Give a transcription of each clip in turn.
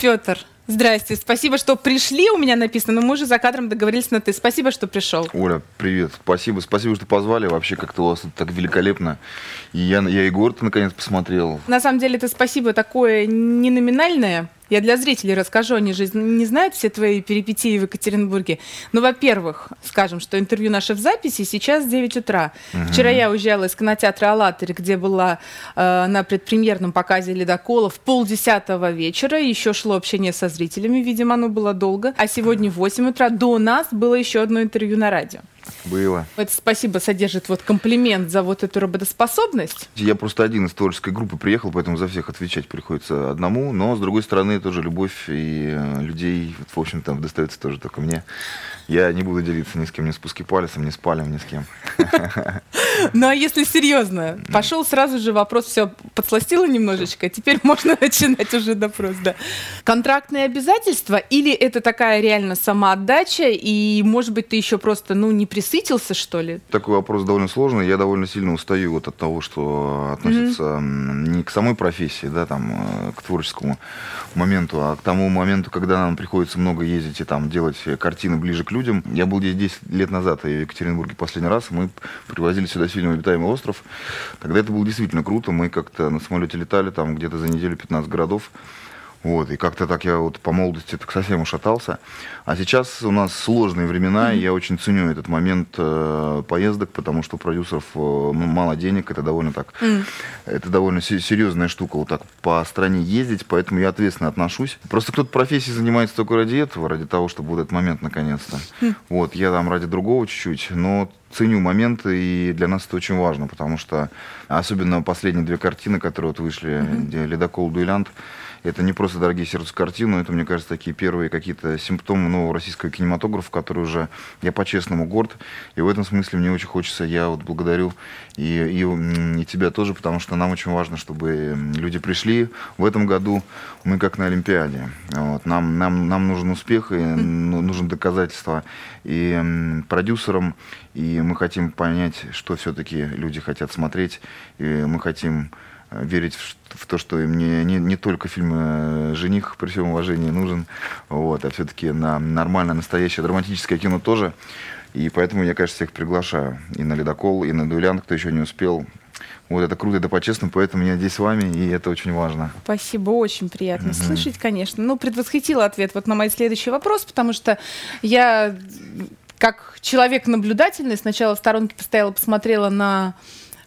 Петр, Здрасте, спасибо, что пришли. У меня написано, но мы уже за кадром договорились на ты. Спасибо, что пришел. Оля, привет. Спасибо, спасибо, что позвали. Вообще как-то у вас тут так великолепно. И я, я Егор-то наконец посмотрел. На самом деле это спасибо такое не номинальное. Я для зрителей расскажу, они же не знают все твои перипетии в Екатеринбурге. Ну, во-первых, скажем, что интервью наше в записи сейчас 9 утра. Угу. Вчера я уезжала из кинотеатра «АЛЛАТРА», где была э, на предпремьерном показе «Ледокола» в полдесятого вечера. Еще шло общение со зрителями, видимо, оно было долго. А сегодня в 8 утра до нас было еще одно интервью на радио. Было. Это спасибо содержит вот комплимент за вот эту работоспособность. Я просто один из творческой группы приехал, поэтому за всех отвечать приходится одному. Но, с другой стороны, тоже любовь и э, людей, в общем-то, достается тоже только мне. Я не буду делиться ни с кем, ни с пуски пальцем, ни с палем, ни с кем. Ну а если серьезно, пошел сразу же вопрос, все подсластило немножечко, теперь можно начинать уже допрос, да. Контрактные обязательства или это такая реально самоотдача, и может быть ты еще просто, ну, не присытился, что ли? Такой вопрос довольно сложный. Я довольно сильно устаю вот от того, что относится mm-hmm. не к самой профессии, да, там, э, к творческому моменту, а к тому моменту, когда нам приходится много ездить и там делать картины ближе к людям. Я был здесь 10 лет назад в Екатеринбурге последний раз. Мы привозили сюда фильм «Обитаемый остров». Тогда это было действительно круто. Мы как-то на самолете летали там где-то за неделю 15 городов. Вот, и как-то так я вот по молодости так совсем ушатался. А сейчас у нас сложные времена, mm-hmm. и я очень ценю этот момент э, поездок, потому что у продюсеров э, мало денег, это довольно так, mm. это довольно серьезная штука, вот так по стране ездить, поэтому я ответственно отношусь. Просто кто-то профессией занимается только ради этого, ради того, чтобы вот этот момент наконец-то. Mm. Вот, я там ради другого чуть-чуть, но ценю моменты, и для нас это очень важно, потому что особенно последние две картины, которые вот вышли, mm-hmm. «Ледокол Дуэлянт», это не просто «Дорогие сердцу» картины, это, мне кажется, такие первые какие-то симптомы нового российского кинематографа, который уже, я по-честному горд. И в этом смысле мне очень хочется, я вот благодарю и, и, и тебя тоже, потому что нам очень важно, чтобы люди пришли. В этом году мы как на Олимпиаде. Вот. Нам, нам, нам нужен успех, и ну, нужен доказательства и продюсерам, и мы хотим понять, что все-таки люди хотят смотреть, и мы хотим верить в, в то, что мне не, не только фильм э, «Жених» при всем уважении нужен, вот, а все-таки на нормальное, настоящее драматическое кино тоже. И поэтому я, конечно, всех приглашаю и на «Ледокол», и на «Дуэлянт», кто еще не успел. Вот это круто, это по-честному, поэтому я здесь с вами, и это очень важно. Спасибо, очень приятно mm-hmm. слышать, конечно. Ну, предвосхитила ответ вот на мой следующий вопрос, потому что я, как человек наблюдательный, сначала в сторонке постояла, посмотрела на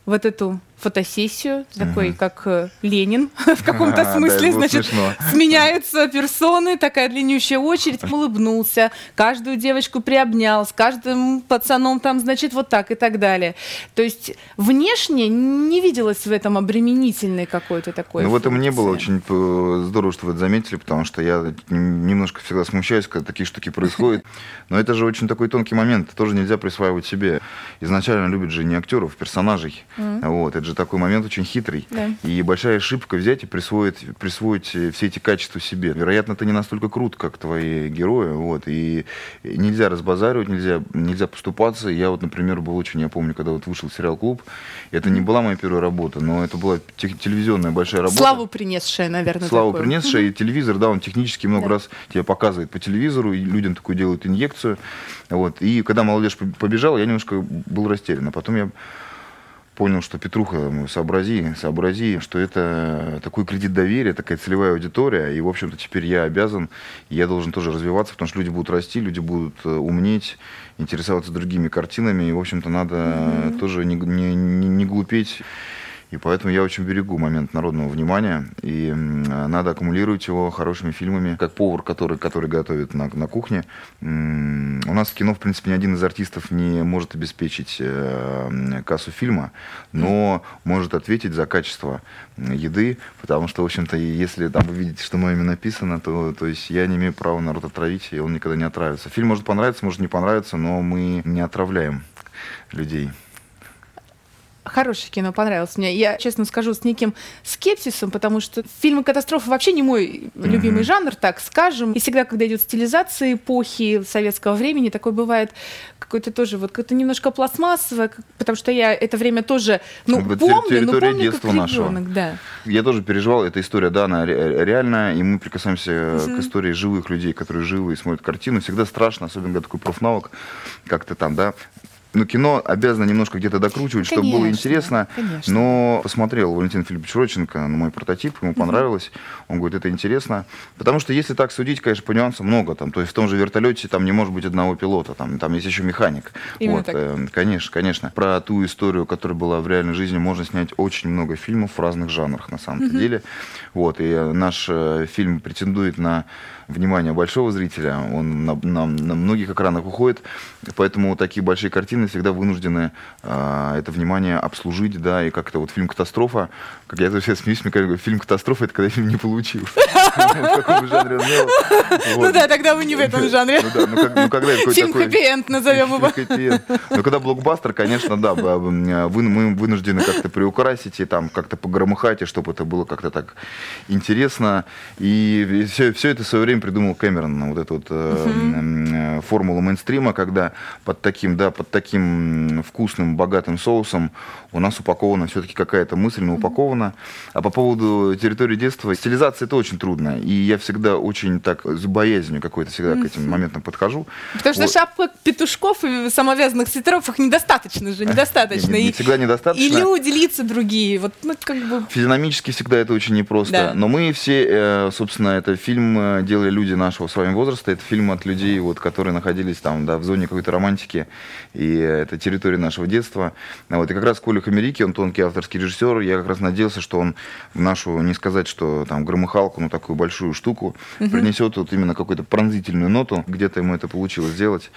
вот эту фотосессию, такой угу. как э, Ленин в каком-то смысле, значит, сменяются персоны, такая длиннющая очередь, улыбнулся, каждую девочку приобнял, с каждым пацаном там, значит, вот так и так далее. То есть внешне не виделось в этом обременительной какой-то такой Ну, в этом не было очень э, здорово, что вы это заметили, потому что я немножко всегда смущаюсь, когда такие штуки происходят. Но это же очень такой тонкий момент, тоже нельзя присваивать себе. Изначально любят же не актеров, персонажей. Вот, это же же такой момент очень хитрый. Да. И большая ошибка взять и присвоить, присвоить э, все эти качества себе. Вероятно, ты не настолько крут, как твои герои. Вот, и нельзя разбазаривать, нельзя, нельзя поступаться. Я вот, например, был очень, я помню, когда вот вышел сериал «Клуб», это не была моя первая работа, но это была телевизионная большая работа. Славу принесшая, наверное. Славу такое. принесшая. И телевизор, да, он технически много да. раз тебе показывает по телевизору, и людям такую делают инъекцию. Вот. И когда молодежь побежала, я немножко был растерян. А потом я понял, что Петруха, сообрази, сообрази, что это такой кредит доверия, такая целевая аудитория, и, в общем-то, теперь я обязан, я должен тоже развиваться, потому что люди будут расти, люди будут э, умнеть, интересоваться другими картинами, и, в общем-то, надо mm-hmm. тоже не, не, не, не глупеть и поэтому я очень берегу момент народного внимания. И надо аккумулировать его хорошими фильмами. Как повар, который, который готовит на, на кухне. У нас в кино, в принципе, ни один из артистов не может обеспечить э, кассу фильма, но может ответить за качество еды, потому что, в общем-то, если там вы видите, что мое имя написано, то, то есть я не имею права народ отравить, и он никогда не отравится. Фильм может понравиться, может не понравиться, но мы не отравляем людей. Хорошее кино понравилось мне. Я, честно скажу, с неким скепсисом, потому что фильмы катастрофы вообще не мой mm-hmm. любимый жанр, так скажем. И всегда, когда идет стилизация эпохи советского времени, такое бывает какое-то тоже вот как-то немножко пластмассовое, потому что я это время тоже, ну, Это помню, но помню детства как нашего. ребенок, да. Я тоже переживал, эта история, да, она ре- реальная, и мы прикасаемся Мгм. к истории живых людей, которые живы и смотрят картину. Всегда страшно, особенно когда такой профнавык, как-то там, да. Но кино обязано немножко где-то докручивать, чтобы было Конечно, интересно. конечно. Но посмотрел Валентин Филиппович Роченко на мой прототип, ему понравилось. Он говорит, это интересно. Потому что если так судить, конечно, по нюансам много. Там, то есть в том же вертолете там не может быть одного пилота, там, там есть еще механик. Именно Вот, так. э, конечно, конечно. Про ту историю, которая была в реальной жизни, можно снять очень много фильмов в разных жанрах, на самом то деле. Вот, и наш э, фильм претендует на внимание большого зрителя. Он на, на- на многих экранах уходит, поэтому такие большие картины всегда вынуждены э, это внимание обслужить, да, и как-то вот фильм «Катастрофа», как я сейчас смеюсь, мне кажется, фильм «Катастрофа» — это когда фильм не получился. В каком жанре. Ну да, тогда вы не в этом жанре. Ну да, ну ну когда Фильм хэппи-энд назовем его. Но когда блокбастер, конечно, да, мы вынуждены как-то приукрасить и там как-то погромыхать, и чтобы это было как-то так интересно. И все, все это в свое время придумал Кэмерон, вот эту вот э, э, формулу мейнстрима, когда под таким, да, под таким вкусным, богатым соусом у нас упакована все-таки какая-то мысль, но упакована. А по поводу территории детства, стилизация это очень трудно. И я всегда очень так с боязнью какой-то всегда к этим моментам подхожу. Потому что Вот. шапок петушков и самовязанных свитеров их недостаточно же, недостаточно. Не- не И, всегда недостаточно. и люди, лица другие. Вот, ну, как бы... Физиономически всегда это очень непросто. Да. Но мы все, э, собственно, это фильм э, делали люди нашего с вами возраста. Это фильм от людей, вот, которые находились там, да, в зоне какой-то романтики. И это территория нашего детства. Вот. И как раз Коля Хамерики, он тонкий авторский режиссер. Я как раз надеялся, что он в нашу, не сказать, что там громыхалку, но такую большую штуку, принесет вот именно какую-то пронзительную ноту. Где-то ему это получилось сделать.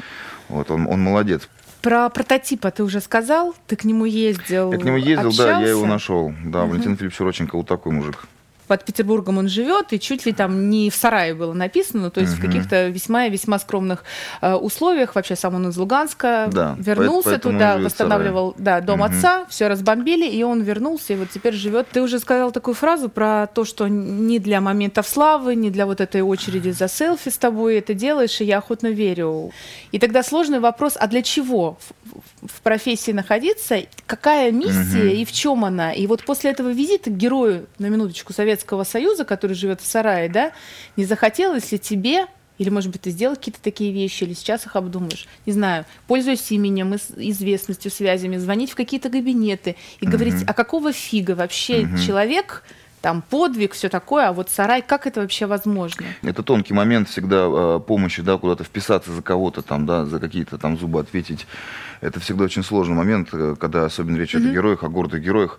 Вот, он, он молодец. Про прототипа ты уже сказал, ты к нему ездил, Я к нему ездил, да, я его общался? нашел. Да, Валентин Филиппович Роченко, вот такой мужик. Под Петербургом он живет, и чуть ли там не в сарае было написано, то есть в Мгм. каких-то весьма и весьма скромных э, условиях. Вообще сам он из Луганска, Да, вернулся туда, в восстанавливал да, дом Мгм. отца, все разбомбили, и он вернулся, и вот теперь живет. Ты уже сказал такую фразу про то, что не для моментов славы, не для вот этой очереди за селфи с тобой это делаешь, и я охотно верю. И тогда сложный вопрос, а для чего в, в профессии находиться, какая миссия Мгм. и в чем она? И вот после этого визита к герою, на минуточку, Советского Союза, который живет в сарае, да, не захотелось ли тебе или, может быть, ты сделал какие-то такие вещи, или сейчас их обдумаешь. Не знаю, пользуясь именем, известностью, связями, звонить в какие-то кабинеты и говорить, а какого фига вообще Мгм. человек, там, подвиг, все такое, а вот сарай, как это вообще возможно? Это тонкий момент всегда э, помощи, да, куда-то вписаться за кого-то там, да, за какие-то там зубы ответить. Это всегда очень сложный момент, э, когда особенно речь идет о героях, о гордых героях.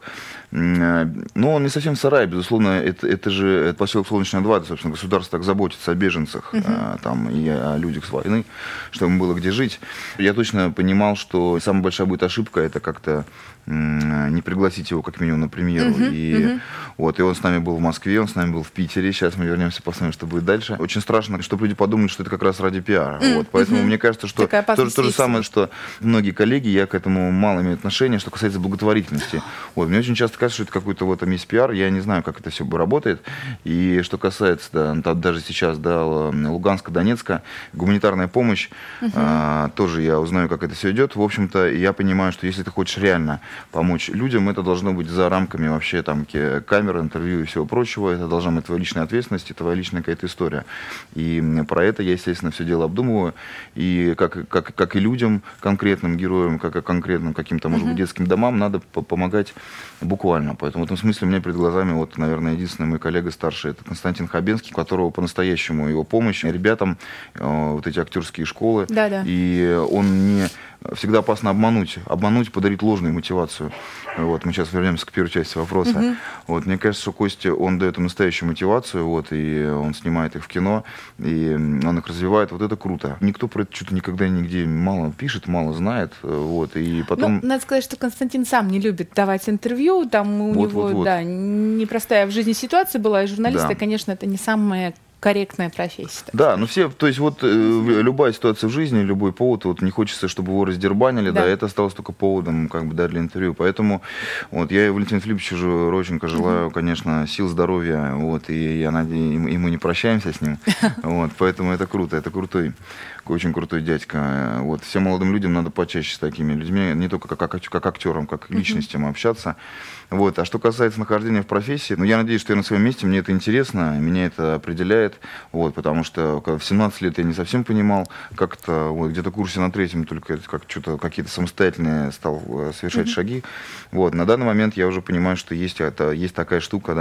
Э, Но он не совсем сарай, безусловно, это, это же это поселок Солнечная 2, это, собственно, государство так заботится о беженцах э, там, и о людях с войны, чтобы им было где жить. Я точно понимал, что самая большая будет ошибка, это как-то м, не пригласить его как минимум на премьеру. Мгм, и, мгм. Вот, и он с нами был в Москве, он с нами был в Питере. Сейчас мы вернемся, посмотрим, что будет дальше. Очень страшно, чтобы люди подумали, что это как раз ради пиара. М, Вот, поэтому мгм. мне кажется, что то, то же самое, что многие коллеги, я к этому мало имею отношения, что касается благотворительности. Вот, мне очень часто кажется, что это какой-то вот там есть пиар, я не знаю, как это все работает. И что касается, да, ну, даже сейчас, да, Луганска, Донецка, гуманитарная помощь, а, тоже я узнаю, как это все идет. В общем-то, я понимаю, что если ты хочешь реально помочь людям, это должно быть за рамками вообще там камеры, интервью и всего прочего. Это должна быть твоя личная ответственность и твоя личная какая-то история. И про это я, естественно, все дело обдумываю. И как, как, как и людям, конкретным героям, как и конкретным каким-то, может быть, детским домам, надо по- помогать буквально. Поэтому в этом смысле у меня перед глазами, вот, наверное, единственный мой коллега старший, это Константин Хабенский, которого по-настоящему его помощь ребятам, э, вот эти актерские школы. Да-да. И он не всегда опасно обмануть, обмануть, подарить ложную мотивацию. Вот, мы сейчас вернемся к первой части вопроса. Вот, мне кажется, что Костя, он дает им настоящую мотивацию, вот, и он снимает их в кино, и он их развивает, вот это круто. Никто про это что-то никогда нигде мало пишет, мало знает, э, вот, и потом... Ну, надо сказать, что Константин сам не любит давать интервью. Там у Вот, него, вот, вот. да, непростая в жизни ситуация была, и журналисты, Да. конечно, это не самое корректная профессия. Да, ну все, то есть вот э, любая ситуация в жизни, любой повод, вот не хочется, чтобы его раздербанили, да, да это осталось только поводом, как бы, да, для интервью. Поэтому вот я и Валентину Филипповичу же Рощенко желаю, угу. конечно, сил, здоровья, вот, и я надеюсь, и мы не прощаемся с ним, вот, поэтому это круто, это крутой, очень крутой дядька. Вот, всем молодым людям надо почаще с такими людьми, не только как, как, как актерам, как личностям общаться, вот. А что касается нахождения в профессии, ну, я надеюсь, что я на своем месте, мне это интересно, меня это определяет, вот, потому что в 17 лет я не совсем понимал, как то вот, где-то курсе на третьем только как что-то какие-то самостоятельные стал э, совершать mm-hmm. шаги. Вот. На данный момент я уже понимаю, что есть, это, есть такая штука,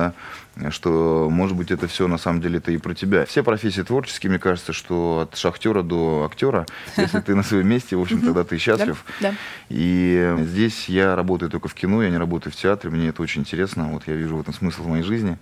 да, что, может быть, это все на самом деле это и про тебя. Все профессии творческие, мне кажется, что от шахтера до актера, если ты на своем месте, в общем, тогда ты счастлив. И здесь я работаю только в кино, я не работаю в театре, мне это очень интересно, вот я вижу в этом смысл в моей жизни.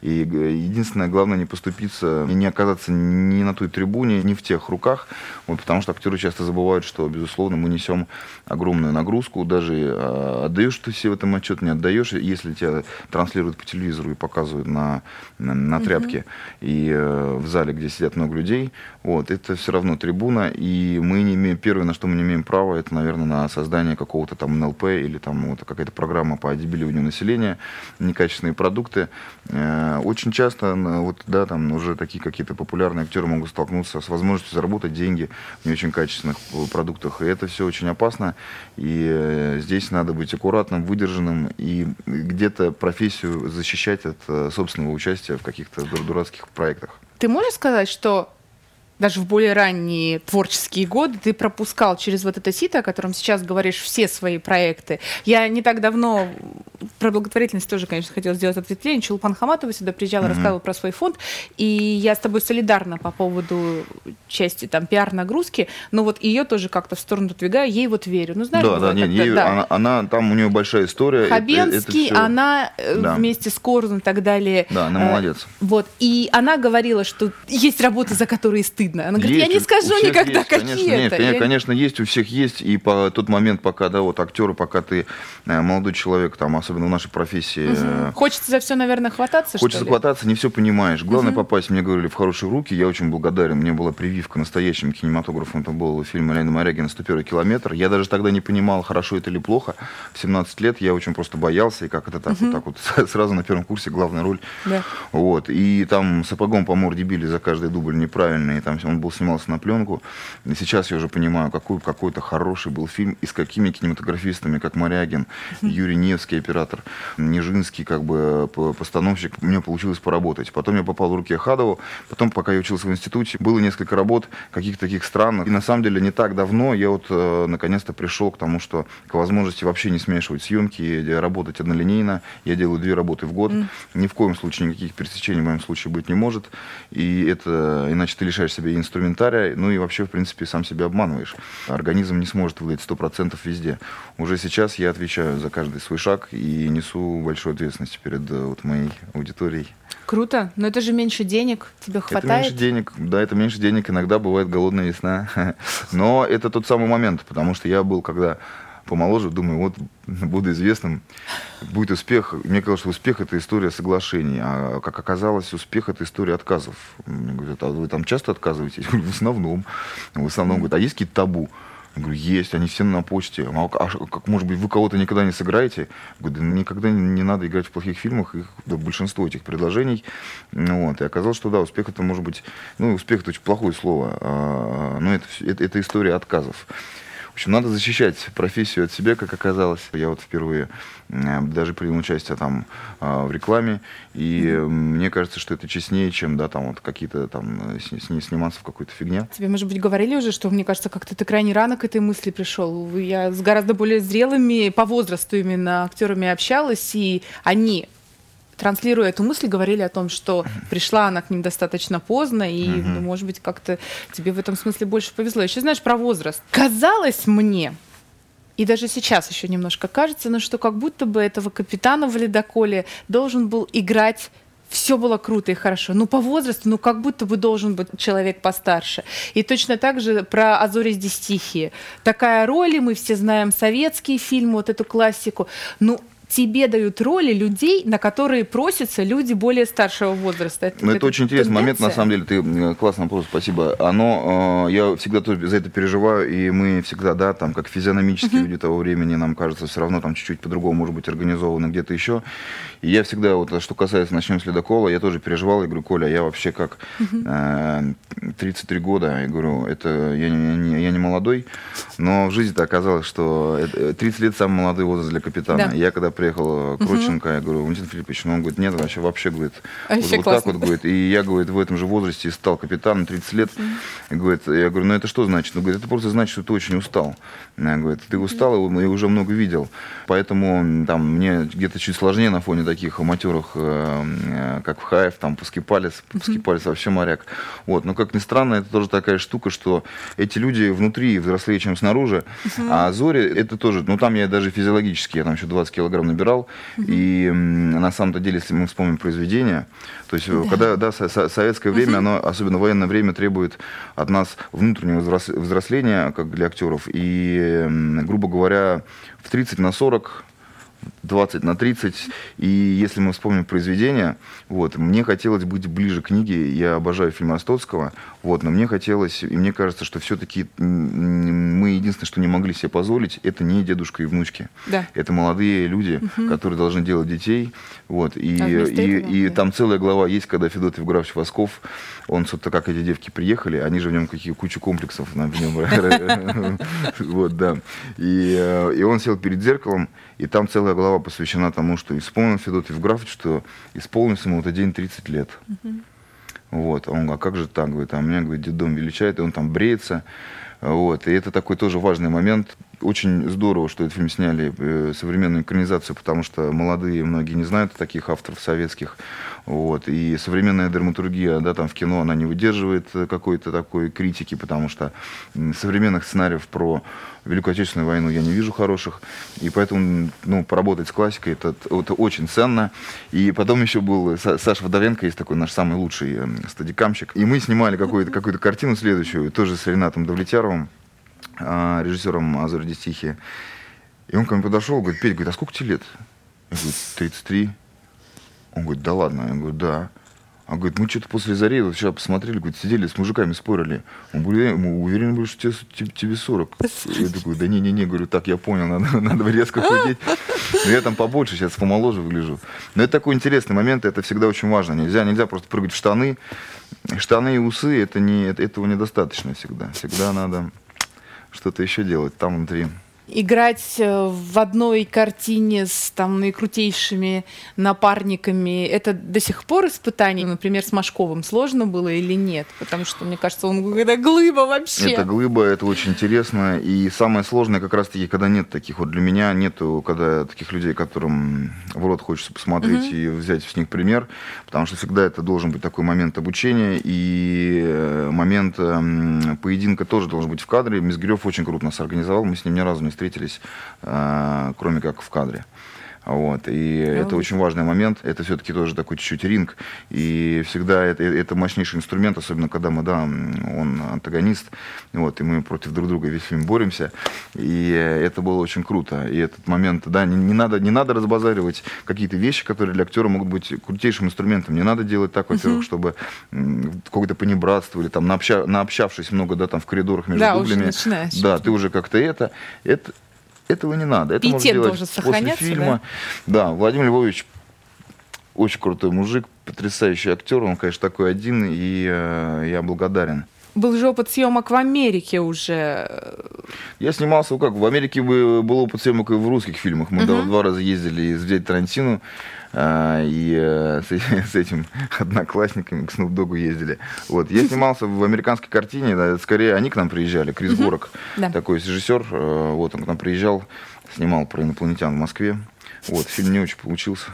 И единственное, главное не поступиться, и не оказаться ни на той трибуне, ни в тех руках, вот, потому что актеры часто забывают, что, безусловно, мы несем огромную нагрузку, даже э, отдаешь ты себе в этом отчет, не отдаешь, если тебя транслируют по телевизору и показывают на, на, на тряпке, mm-hmm. и э, в зале, где сидят много людей, вот, это все равно трибуна, и мы не имеем, первое, на что мы не имеем права, это, наверное, на создание какого-то там НЛП или там вот какая-то программа по отдебеливанию населения, некачественные продукты, э, очень часто вот, да, там уже такие какие-то популярные актеры могут столкнуться с возможностью заработать деньги в не очень качественных продуктах. И это все очень опасно. И э, здесь надо быть аккуратным, выдержанным и где-то профессию защищать от э, собственного участия в каких-то дурацких проектах. Ты можешь сказать, что даже в более ранние творческие годы ты пропускал через вот это сито, о котором сейчас говоришь, все свои проекты. Я не так давно про благотворительность тоже, конечно, хотела сделать ответвление. Чулпан Хаматова сюда приезжала, mm-hmm. рассказывала про свой фонд, и я с тобой солидарна по поводу части там пиар-нагрузки, но вот ее тоже как-то в сторону двигаю, ей вот верю. Ну, знаешь, да, да, нет, ей, да. Она, она, там у нее большая история. Хабенский, это, это все... она э, да. вместе с Корзун и так далее. Да, она молодец. Э, вот, и она говорила, что есть работы, за которые стыдно. Она говорит, есть, я не скажу никогда, есть, какие конечно, это. Нет, я... конечно, есть, у всех есть, и по тот момент, пока, да, вот актеры, пока ты э, молодой человек, там, особенно в нашей профессии. Угу. Хочется за все, наверное, хвататься, Хочется хвататься, не все понимаешь. Главное угу. попасть, мне говорили, в хорошие руки. Я очень благодарен. Мне была прививка настоящим кинематографом. Это был фильм Леонида Морягина «101 километр». Я даже тогда не понимал, хорошо это или плохо. В 17 лет я очень просто боялся, и как это так, угу. вот так вот сразу на первом курсе главная роль. Да. Вот. И там сапогом по морде били за каждый дубль неправильный. И там он был снимался на пленку. И сейчас я уже понимаю, какой какой-то хороший был фильм и с какими кинематографистами, как Морягин, Юрий Невский, оператор, Нижинский, как бы постановщик, мне получилось поработать. Потом я попал в руки Ахадову, потом, пока я учился в институте, было несколько работ, каких-то таких странных. И на самом деле не так давно я вот э, наконец-то пришел к тому, что к возможности вообще не смешивать съемки, работать однолинейно. Я делаю две работы в год. Mm. Ни в коем случае никаких пересечений в моем случае быть не может. И это, иначе ты лишаешь себя инструментария, ну и вообще, в принципе, сам себя обманываешь. Организм не сможет выдать 100% везде. Уже сейчас я отвечаю за каждый свой шаг и несу большую ответственность перед э, вот, моей аудиторией. Круто, но это же меньше денег, тебе хватает? Это меньше денег, да, это меньше денег, иногда бывает голодная весна. Но это тот самый момент, потому что я был, когда помоложе, думаю, вот буду известным, будет успех. Мне казалось, что успех – это история соглашений, а как оказалось, успех – это история отказов. Мне говорят, а вы там часто отказываетесь? Я говорю, в основном. В основном, говорят, а есть какие-то табу? Я говорю, есть, они все на почте. А, а как, может быть, вы кого-то никогда не сыграете? Я говорю, да никогда не надо играть в плохих фильмах, их, да, большинство этих предложений. Ну вот. И оказалось, что да, успех это может быть, ну, успех это очень плохое слово, а, но это, это, это история отказов общем, надо защищать профессию от себя, как оказалось. Я вот впервые э, даже принял участие там э, в рекламе, и мне кажется, что это честнее, чем, да, там вот какие-то там э, сниматься в какой-то фигне. Тебе, может быть, говорили уже, что, мне кажется, как-то ты крайне рано к этой мысли пришел. Я с гораздо более зрелыми по возрасту именно актерами общалась, и они транслируя эту мысль, говорили о том, что пришла она к ним достаточно поздно, и, uh-huh. ну, может быть, как-то тебе в этом смысле больше повезло. Еще знаешь про возраст. Казалось мне, и даже сейчас еще немножко кажется, ну, что как будто бы этого капитана в ледоколе должен был играть все было круто и хорошо. Ну, по возрасту, ну, как будто бы должен быть человек постарше. И точно так же про «Азори здесь тихие». Такая роль, и мы все знаем советский фильм, вот эту классику. Ну, тебе дают роли людей, на которые просятся люди более старшего возраста. Это, ну, это, это очень интересный момент, на самом деле, ты классный вопрос, спасибо. Оно, э, я всегда тоже за это переживаю, и мы всегда, да, там, как физиономические uh-huh. люди того времени, нам кажется, все равно там чуть-чуть по-другому может быть организовано где-то еще. И я всегда, вот что касается «Начнем с ледокола», я тоже переживал, я говорю, Коля, я вообще как э, 33 года, я говорю, это я не, не, я не молодой, но в жизни-то оказалось, что 30 лет самый молодой возраст для капитана. Да. Я когда приехал к Кроченко, угу. я говорю, Валентин Филиппович, ну он говорит, нет, вообще, вообще, говорит, вообще вот, вот так вот, говорит, и я, говорит, в этом же возрасте стал капитаном, 30 лет, и, говорит, я говорю, ну это что значит? Он говорит, это просто значит, что ты очень устал. Я говорю, ты устал и уже много видел, поэтому там мне где-то чуть сложнее на фоне таких матерых, э, э, как в Хаев, там Паскипалец, Паскипалец вообще моряк. Вот, но как ни странно, это тоже такая штука, что эти люди внутри взрослее, чем снаружи, а Зори это тоже, ну там я даже физиологически, я там еще 20 килограмм набирал, и на самом-то деле, если мы вспомним произведение, то есть да. когда, да, со советское время, оно, особенно военное время, требует от нас внутреннего взросления, как для актеров, и, грубо говоря, в 30 на 40 20 на 30. И если мы вспомним произведение, вот, мне хотелось быть ближе к книге. Я обожаю фильмы Остоцкого. Вот, но мне хотелось, и мне кажется, что все-таки мы единственное, что не могли себе позволить, это не дедушка и внучки. Да. Это молодые люди, угу. которые должны делать детей. Вот, и, а и, и, там целая глава есть, когда Федот Евграфович Восков, он, собственно, как эти девки приехали, они же в нем какие кучу комплексов на в нем. Вот, да. Э, и он сел перед зеркалом, и там целая глава посвящена тому, что исполнил Федот Евграфович, что исполнился ему в этот день 30 лет. Вот. А он, а как же так, говорит, а меня, говорит, дедом величает, и он там бреется. Вот. И это такой тоже важный момент. Очень здорово, что этот фильм сняли, э, современную экранизацию, потому что молодые многие не знают таких авторов советских. Вот. И современная драматургия да, там в кино, она не выдерживает какой-то такой критики, потому что современных сценариев про Великую Отечественную войну я не вижу хороших. И поэтому ну, поработать с классикой это, это очень ценно. И потом еще был Саша Водовенко, есть такой наш самый лучший э, стадикамщик. И мы снимали какую-то какую картину следующую, тоже с Ренатом Давлетяровым, а, режиссером «Азор Стихи». И он ко мне подошел, говорит, Петь, говорит, а сколько тебе лет? Я говорю, 33. Он говорит, да ладно. Я говорю, да. Он говорит, мы что-то после зари вот сейчас посмотрели, говорит, сидели с мужиками, спорили. Он говорит, мы уверены были, что тебе, тебе 40. Я такой, да не-не-не, говорю, так, я понял, надо, надо резко худеть. Но я там побольше, сейчас помоложе выгляжу. Но это такой интересный момент, это всегда очень важно. Нельзя, нельзя просто прыгать в штаны. Штаны и усы, это не, этого недостаточно всегда. Всегда надо что-то еще делать там внутри играть э, в одной картине с там наикрутейшими напарниками, это до сих пор испытание, например, с Машковым сложно было или нет? Потому что, мне кажется, он это глыба вообще. Это глыба, это очень интересно. И самое сложное как раз-таки, когда нет таких. Вот для меня нету, когда таких людей, которым в рот хочется посмотреть угу. и взять с них пример, потому что всегда это должен быть такой момент обучения и э, момент поединка тоже должен быть в кадре. Мизгирев очень круто нас организовал, мы с ним ни разу не встретились, э, кроме как в кадре. Вот. И ну, это очень важный момент. Это все-таки тоже такой чуть-чуть ринг. И всегда это, это мощнейший инструмент, особенно когда мы, да, он антагонист. Вот, и мы против друг друга весь фильм боремся. И это было очень круто. И этот момент, да, не, не, надо, не надо разбазаривать какие-то вещи, которые для актера могут быть крутейшим инструментом. Не надо делать так, во-первых, uh-huh. чтобы какое-то понебратство или там наобща, наобщавшись много, да, там в коридорах между да, дублями. Да, ты уже как-то это. Это этого не надо. Это можно делать после фильма. Да? да, Владимир Львович очень крутой мужик, потрясающий актер. Он, конечно, такой один, и э, я благодарен. Был же опыт съемок в Америке уже. Я снимался, как, в Америке был опыт съемок и в русских фильмах. Мы uh-huh. два раза ездили взять Тарантину. А, и э, с, с этим одноклассниками к Dogg ездили. Вот. Я снимался в американской картине, да, скорее они к нам приезжали, Крис Горок, да. такой режиссер, э, вот он к нам приезжал, снимал про инопланетян в Москве. Вот, фильм не очень получился.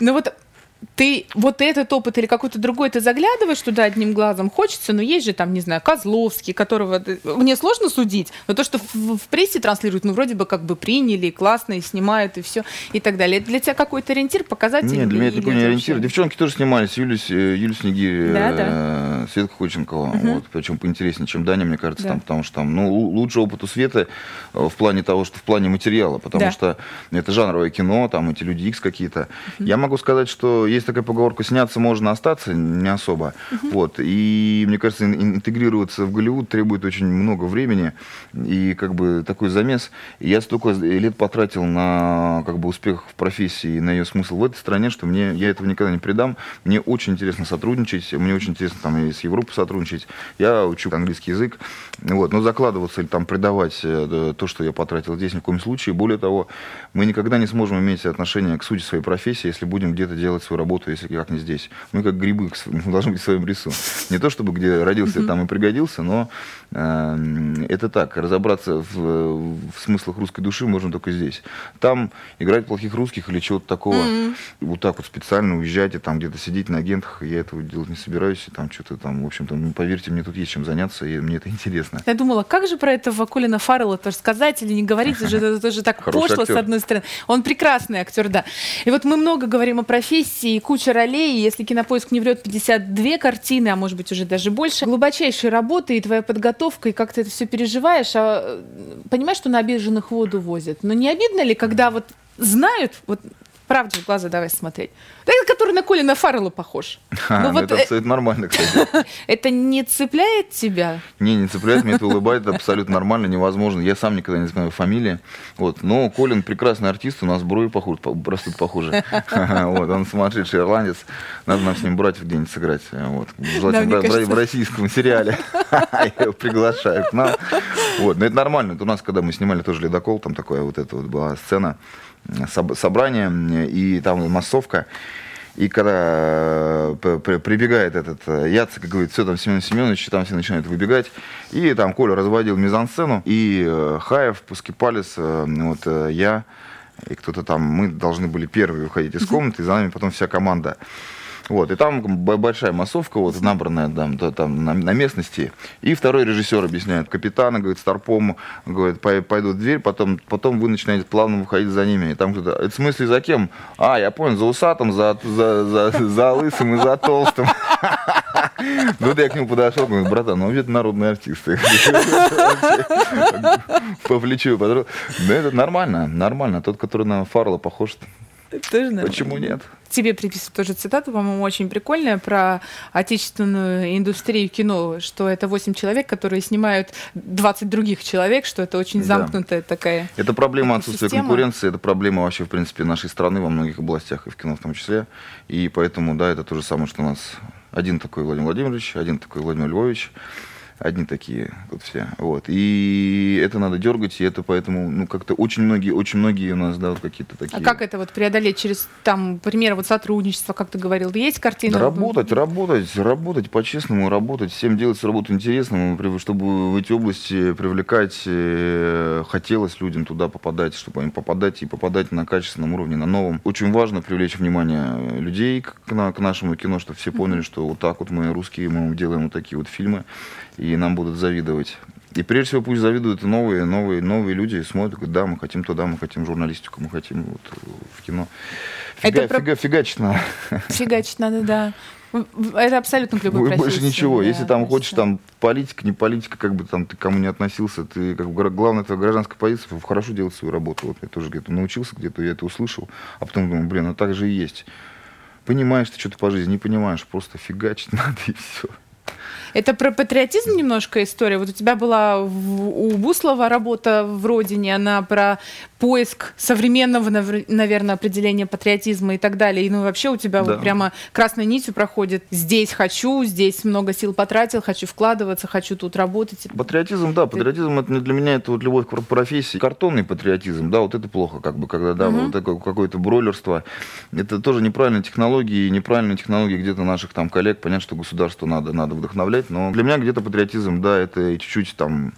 Ну вот ты вот этот опыт или какой-то другой, ты заглядываешь туда одним глазом, хочется, но есть же там, не знаю, Козловский, которого мне сложно судить, но то, что в, в прессе транслируют, ну, вроде бы как бы приняли, классно, и снимают, и все, и так далее. Это для тебя какой-то ориентир, показатель? Нет, для меня это такой не ориентир. Вообще? Девчонки тоже снимались, Юлия, э, Юлия Снегирь, да, да. Э, Светка Ходченкова, угу. вот, причем поинтереснее, чем Даня, мне кажется, да. там, потому что там, ну, лучше опыт у Светы в плане того, что в плане материала, потому да. что это жанровое кино, там эти люди X какие-то. Угу. Я могу сказать, что есть такая поговорка «сняться можно, остаться не особо». Угу. Вот. И, мне кажется, интегрироваться в Голливуд требует очень много времени и как бы такой замес. Я столько лет потратил на как бы успех в профессии и на ее смысл в этой стране, что мне, я этого никогда не предам. Мне очень интересно сотрудничать, мне очень интересно там и с Европой сотрудничать. Я учу английский язык, вот. но закладываться или там предавать э, то, что я потратил здесь ни в коем случае. Более того, мы никогда не сможем иметь отношение к сути своей профессии, если будем где-то делать свою работу, если как не здесь. Мы как грибы мы должны быть в своем лесу. Не то, чтобы где родился, там и пригодился, но э, это так. Разобраться в, в смыслах русской души можно только здесь. Там играть плохих русских или чего-то такого, mm-hmm. вот так вот специально уезжать и там где-то сидеть на агентах, я этого делать не собираюсь. И там что-то там, в общем-то, ну, поверьте, мне тут есть чем заняться, и мне это интересно. Я думала, как же про этого Колина Фаррелла тоже сказать или не говорить, это же, так пошло, с одной стороны. Он прекрасный актер, да. И вот мы много говорим о профессии, куча ролей, если кинопоиск не врет, 52 картины, а может быть уже даже больше. Глубочайшая работа и твоя подготовка, и как ты это все переживаешь. А, понимаешь, что на обиженных воду возят. Но не обидно ли, когда вот знают, вот правде в глаза давай смотреть. Это который на Колина Фаррелла похож. А, ну, вот, это, это нормально, кстати. это не цепляет тебя? Не, не цепляет, мне это улыбает, это абсолютно нормально, невозможно. Я сам никогда не знаю фамилии. Вот. Но Колин прекрасный артист, у нас брови похожи, растут похуже. вот, он сумасшедший ирландец. Надо нам с ним братьев где-нибудь сыграть. Вот. Желательно да, в российском сериале. Я его приглашаю к нам. Вот. Но это нормально. Это у нас, когда мы снимали тоже «Ледокол», там такая вот эта вот была сцена собрание, и там массовка. И когда э, прибегает этот э, Яцек и говорит, все, там Семен Семенович, там все начинают выбегать. И там Коля разводил мизансцену, и э, Хаев, Пускипалис, вот я, и кто-то там, мы должны были первые выходить из комнаты, и за нами потом вся команда. Вот, и там большая массовка, вот, набранная там, там на, на местности. И второй режиссер объясняет, капитана, говорит, старпому, говорит, пойдут в дверь, потом, потом вы начинаете плавно выходить за ними. И там кто-то, это в смысле за кем? А, я понял, за усатым, за, за, за, за лысым и за толстым. Ну, я к нему подошел, говорю, братан, ну, это народные артисты. По плечу. Ну, это нормально, нормально. Тот, который на Фарла похож, тоже Почему нет? Тебе приписывают тоже цитату, по-моему, очень прикольная про отечественную индустрию кино, что это 8 человек, которые снимают 20 других человек, что это очень замкнутая да. такая Это проблема отсутствия система. конкуренции, это проблема вообще, в принципе, нашей страны во многих областях, и в кино в том числе. И поэтому, да, это то же самое, что у нас один такой Владимир Владимирович, один такой Владимир Львович, одни такие вот все. Вот. И это надо дергать, и это поэтому, ну, как-то очень многие, очень многие у нас, да, вот какие-то такие. А как это вот преодолеть через, там, пример вот сотрудничества, как ты говорил, есть картина? Работать, работать, работать по-честному, работать, всем делать работу интересным, чтобы в эти области привлекать, э, хотелось людям туда попадать, чтобы им попадать и попадать на качественном уровне, на новом. Очень важно привлечь внимание людей к, к нашему кино, чтобы все поняли, что вот так вот мы русские, мы делаем вот такие вот фильмы и нам будут завидовать. И прежде всего пусть завидуют новые, новые, новые люди, смотрят, говорят, да, мы хотим туда, мы хотим журналистику, мы хотим вот в кино. Фига, Это фига, про... фигачить надо. Фигачить надо, да. Это абсолютно к любой Больше ничего. Да, Если там точно. хочешь, там политика, не политика, как бы там ты кому не относился, ты как бы главное твоя гражданская позиция, хорошо делать свою работу. Вот я тоже где-то научился, где-то я это услышал, а потом думаю, блин, ну так же и есть. Понимаешь ты что-то по жизни, не понимаешь, просто фигачить надо и все. Это про патриотизм немножко история. Вот у тебя была в, у Буслова работа в родине, она про поиск современного, наверное, определения патриотизма и так далее. И ну вообще у тебя да. вот прямо красной нитью проходит здесь хочу, здесь много сил потратил, хочу вкладываться, хочу тут работать. Патриотизм, да, патриотизм это для меня это вот любовь к профессии. Картонный патриотизм, да, вот это плохо, как бы, когда, да, угу. вот это какое-то бройлерство. Это тоже неправильные технологии, неправильные технологии где-то наших там коллег. Понятно, что государству надо, надо вдохновлять, но для меня где-то патриотизм, да, это чуть-чуть там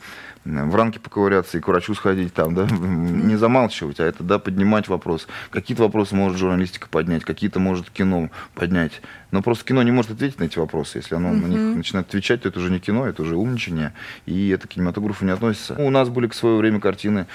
в рамки поковыряться и к врачу сходить там, да, не замалчивать, а это, да, поднимать вопрос. Какие-то вопросы может журналистика поднять, какие-то может кино поднять. Но просто кино не может ответить на эти вопросы. Если оно на них начинает отвечать, то это уже не кино, это уже умничание, и это к кинематографу не относится. У нас были к свое время картины,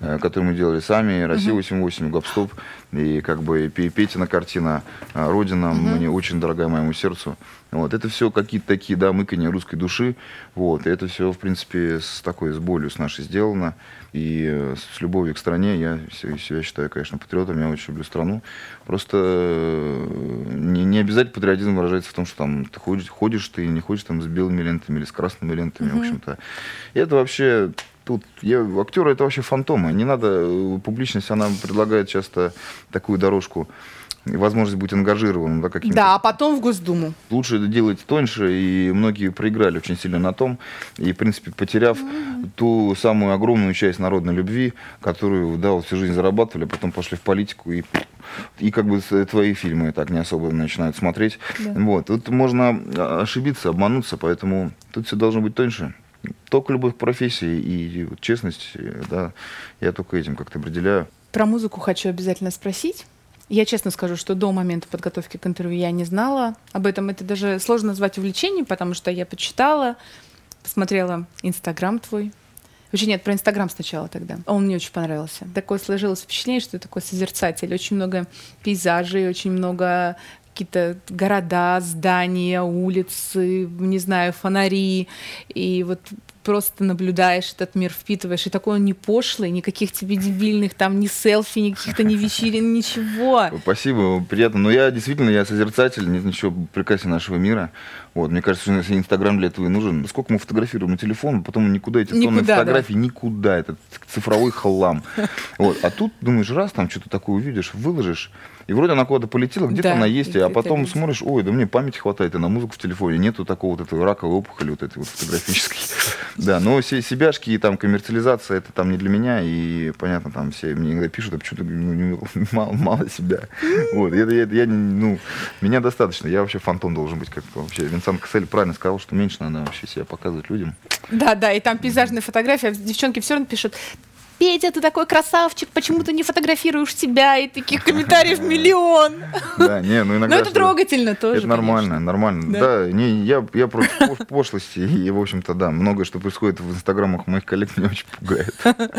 э, которые мы делали сами, «Россия 88», «Гопстоп», и как бы и Петина картина «Родина», мне очень дорогая моему сердцу. Вот, это все какие-то такие, да, мыкания русской души. Вот, и это все, в принципе, с такой, с болью с нашей сделано. И э, с любовью к стране я себя считаю, конечно, патриотом, я очень люблю страну. Просто э, не, не обязательно патриотизм выражается в том, что там ты ходишь, ходишь ты не ходишь там с белыми лентами или с красными лентами, mm-hmm. в общем-то. И это вообще тут я, актеры это вообще фантомы. Не надо, э, публичность, она предлагает часто такую дорожку возможность быть ангажированным. Да, каким-то. да, а потом в Госдуму. Лучше это делать тоньше, и многие проиграли очень сильно на том, и, в принципе, потеряв mm-hmm. ту самую огромную часть народной любви, которую, да, вот всю жизнь зарабатывали, а потом пошли в политику и и как бы твои фильмы так не особо начинают смотреть. Да. Вот. Тут можно а, ошибиться, обмануться, поэтому тут все должно быть тоньше. Только любовь к профессии и честность, да, я только этим как-то определяю. Про музыку хочу обязательно спросить. Я честно скажу, что до момента подготовки к интервью я не знала об этом. Это даже сложно назвать увлечением, потому что я почитала, посмотрела Инстаграм твой. Вообще нет, про Инстаграм сначала тогда. Он мне очень понравился. Такое сложилось впечатление, что ты такой созерцатель. Очень много пейзажей, очень много какие-то города, здания, улицы, не знаю, фонари. И вот просто наблюдаешь этот мир, впитываешь, и такой он не пошлый, никаких тебе дебильных там ни селфи, ни каких-то ни вечерин, ничего. Спасибо, приятно. Но я действительно, я созерцатель, нет ничего прекраснее нашего мира. Вот, мне кажется, что Инстаграм для этого и нужен. Сколько мы фотографируем на телефон, потом никуда эти никуда, тонны фотографий, да. никуда, это цифровой хлам. Вот, а тут думаешь, раз там что-то такое увидишь, выложишь, и вроде она куда-то полетела, где-то да, она есть, а потом смотришь, ой, да мне памяти хватает и на музыку в телефоне, нету такого вот этой раковой опухоли вот этой вот фотографической. Да, но себяшки и там коммерциализация, это там не для меня, и понятно, там все мне иногда пишут, а почему ты ну, мало, себя. Вот, я, ну, меня достаточно, я вообще фантом должен быть, как вообще Винсент Кассель правильно сказал, что меньше надо вообще себя показывать людям. Да, да, и там пейзажные фотографии, девчонки все равно пишут, Петя, ты такой красавчик, почему ты не фотографируешь себя? И таких комментариев миллион. Да, не, ну иногда... Но это трогательно тоже, Это нормально, нормально. Да, не, я, я против пошлости, и, в общем-то, да, многое, что происходит в инстаграмах моих коллег, меня очень пугает.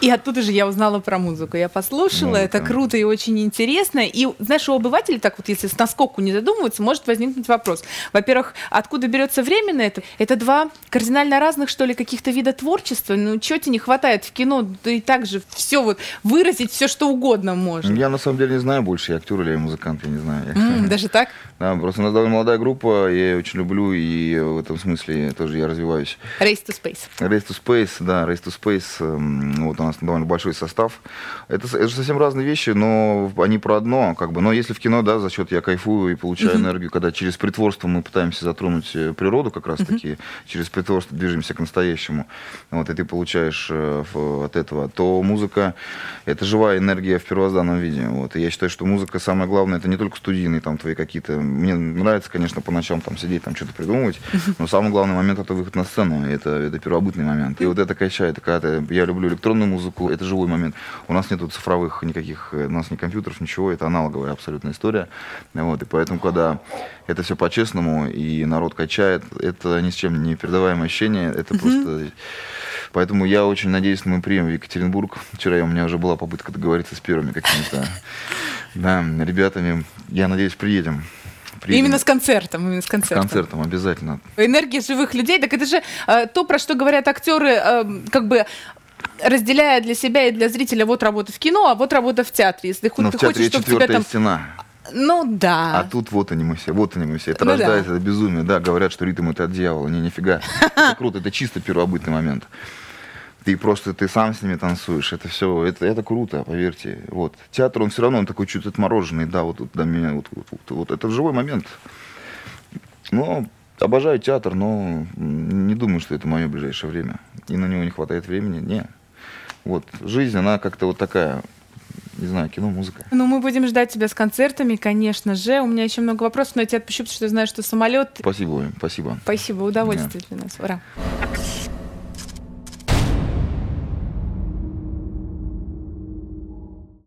И оттуда же я узнала про музыку. Я послушала, это круто и очень интересно. И, знаешь, у обывателей, так вот, если с наскоку не задумываться, может возникнуть вопрос. Во-первых, откуда берется время на это? Это два кардинально разных, что ли, каких-то вида творчества. Ну, чего тебе не хватает в кино, да и так же все вот выразить все, что угодно можно. Я на самом деле не знаю больше, я актер или я музыкант, я не знаю. Mm, даже так? Да, просто у нас довольно молодая группа, я ее очень люблю, и в этом смысле тоже я развиваюсь. Race to Space. Race to Space, да, Race to Space. Эм, вот у нас довольно большой состав. Это, это совсем разные вещи, но они про одно, как бы. Но если в кино, да, за счет я кайфую и получаю uh-huh. энергию, когда через притворство мы пытаемся затронуть э, природу как раз-таки, uh-huh. через притворство движемся к настоящему, вот, и ты получаешь э, от этого, то музыка — это живая энергия в первозданном виде. Вот. И я считаю, что музыка самое главное, это не только студийные там твои какие-то мне нравится, конечно, по ночам там сидеть, там что-то придумывать, но самый главный момент это выход на сцену, это, это первобытный момент. И вот это качает, когда я люблю электронную музыку, это живой момент. У нас нету цифровых никаких, у нас ни компьютеров, ничего, это аналоговая абсолютная история. Вот, и поэтому, когда это все по-честному, и народ качает, это ни с чем не передаваемое ощущение, это просто... Поэтому я очень надеюсь, что мы примем в Екатеринбург. Вчера у меня уже была попытка договориться с первыми какими-то да, ребятами. Я надеюсь, приедем. Приедем. Именно с концертом, именно с концертом. С концертом, обязательно. Энергия живых людей, так это же э, то, про что говорят актеры, э, как бы разделяя для себя и для зрителя вот работа в кино, а вот работа в театре. Если Но ты в театре хочешь, чтобы тебя там... стена. Ну да. А тут вот они мы все, вот они мы все. Это ну, рождает да. это безумие. Да, говорят, что ритм это от дьявола. Не, нифига. Это круто, это чисто первобытный момент ты просто ты сам с ними танцуешь. Это все, это, это круто, поверьте. Вот. Театр, он все равно он такой чуть отмороженный, да, вот, вот, да, меня, вот, вот, вот, вот это живой момент. Но обожаю театр, но не думаю, что это мое ближайшее время. И на него не хватает времени. Не. Вот. Жизнь, она как-то вот такая не знаю, кино, музыка. Ну, мы будем ждать тебя с концертами, конечно же. У меня еще много вопросов, но я тебя отпущу, потому что я знаю, что самолет. Спасибо, спасибо. Спасибо, удовольствие да. для нас. Ура.